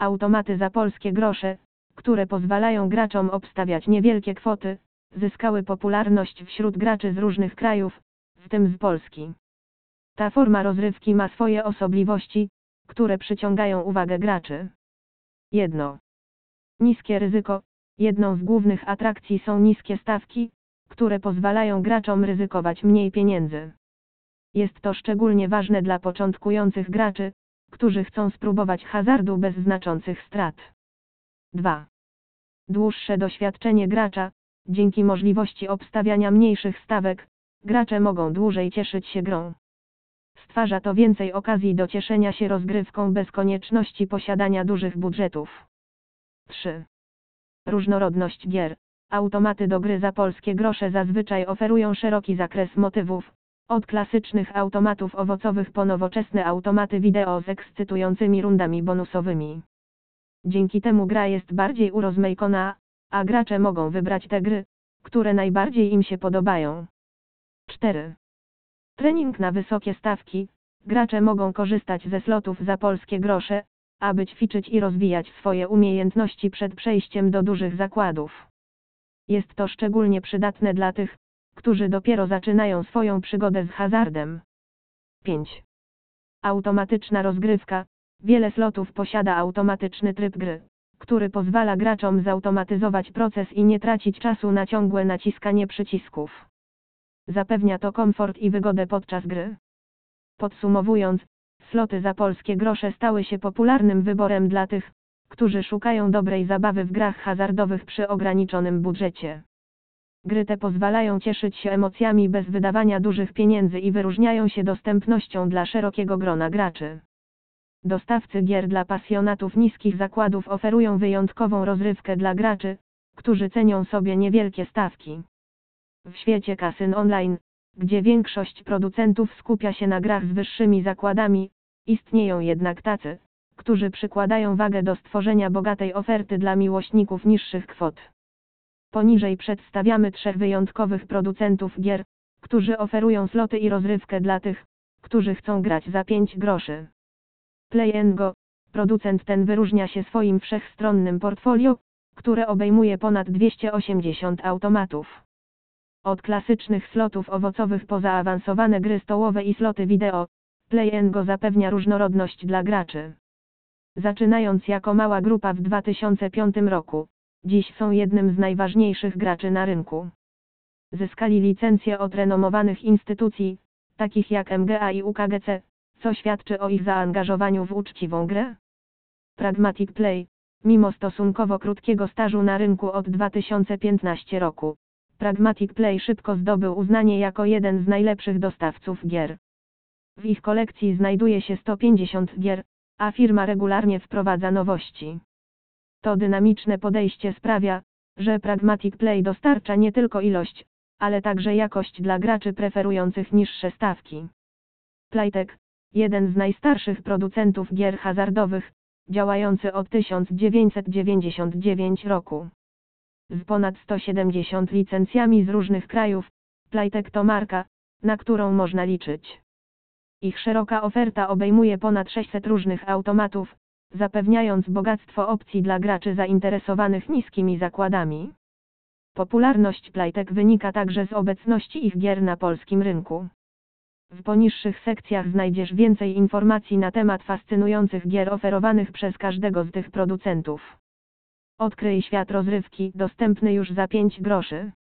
automaty za polskie grosze, które pozwalają graczom obstawiać niewielkie kwoty, zyskały popularność wśród graczy z różnych krajów, w tym z Polski. Ta forma rozrywki ma swoje osobliwości, które przyciągają uwagę graczy. 1. Niskie ryzyko. Jedną z głównych atrakcji są niskie stawki, które pozwalają graczom ryzykować mniej pieniędzy. Jest to szczególnie ważne dla początkujących graczy, którzy chcą spróbować hazardu bez znaczących strat. 2. Dłuższe doświadczenie gracza, dzięki możliwości obstawiania mniejszych stawek, gracze mogą dłużej cieszyć się grą. Stwarza to więcej okazji do cieszenia się rozgrywką bez konieczności posiadania dużych budżetów. 3. Różnorodność gier. Automaty do gry za polskie grosze zazwyczaj oferują szeroki zakres motywów, od klasycznych automatów owocowych po nowoczesne automaty wideo z ekscytującymi rundami bonusowymi. Dzięki temu gra jest bardziej urozmaicona, a gracze mogą wybrać te gry, które najbardziej im się podobają. 4. Trening na wysokie stawki. Gracze mogą korzystać ze slotów za polskie grosze, aby ćwiczyć i rozwijać swoje umiejętności przed przejściem do dużych zakładów. Jest to szczególnie przydatne dla tych, którzy dopiero zaczynają swoją przygodę z hazardem. 5. Automatyczna rozgrywka. Wiele slotów posiada automatyczny tryb gry, który pozwala graczom zautomatyzować proces i nie tracić czasu na ciągłe naciskanie przycisków. Zapewnia to komfort i wygodę podczas gry. Podsumowując, sloty za polskie grosze stały się popularnym wyborem dla tych, którzy szukają dobrej zabawy w grach hazardowych przy ograniczonym budżecie. Gry te pozwalają cieszyć się emocjami bez wydawania dużych pieniędzy i wyróżniają się dostępnością dla szerokiego grona graczy. Dostawcy gier dla pasjonatów niskich zakładów oferują wyjątkową rozrywkę dla graczy, którzy cenią sobie niewielkie stawki. W świecie kasyn online, gdzie większość producentów skupia się na grach z wyższymi zakładami, istnieją jednak tacy, którzy przykładają wagę do stworzenia bogatej oferty dla miłośników niższych kwot. Poniżej przedstawiamy trzech wyjątkowych producentów gier, którzy oferują sloty i rozrywkę dla tych, którzy chcą grać za 5 groszy. Play Go, producent ten wyróżnia się swoim wszechstronnym portfolio, które obejmuje ponad 280 automatów. Od klasycznych slotów owocowych po zaawansowane gry stołowe i sloty wideo, Play Go zapewnia różnorodność dla graczy. Zaczynając jako mała grupa w 2005 roku, dziś są jednym z najważniejszych graczy na rynku. Zyskali licencje od renomowanych instytucji, takich jak MGA i UKGC, co świadczy o ich zaangażowaniu w uczciwą grę. Pragmatic Play, mimo stosunkowo krótkiego stażu na rynku od 2015 roku, Pragmatic Play szybko zdobył uznanie jako jeden z najlepszych dostawców gier. W ich kolekcji znajduje się 150 gier, a firma regularnie wprowadza nowości. To dynamiczne podejście sprawia, że Pragmatic Play dostarcza nie tylko ilość, ale także jakość dla graczy preferujących niższe stawki. Playtech, jeden z najstarszych producentów gier hazardowych, działający od 1999 roku. Z ponad 170 licencjami z różnych krajów, Playtech to marka, na którą można liczyć. Ich szeroka oferta obejmuje ponad 600 różnych automatów, zapewniając bogactwo opcji dla graczy zainteresowanych niskimi zakładami. Popularność Playtech wynika także z obecności ich gier na polskim rynku. W poniższych sekcjach znajdziesz więcej informacji na temat fascynujących gier oferowanych przez każdego z tych producentów. Odkryj świat rozrywki, dostępny już za 5 groszy.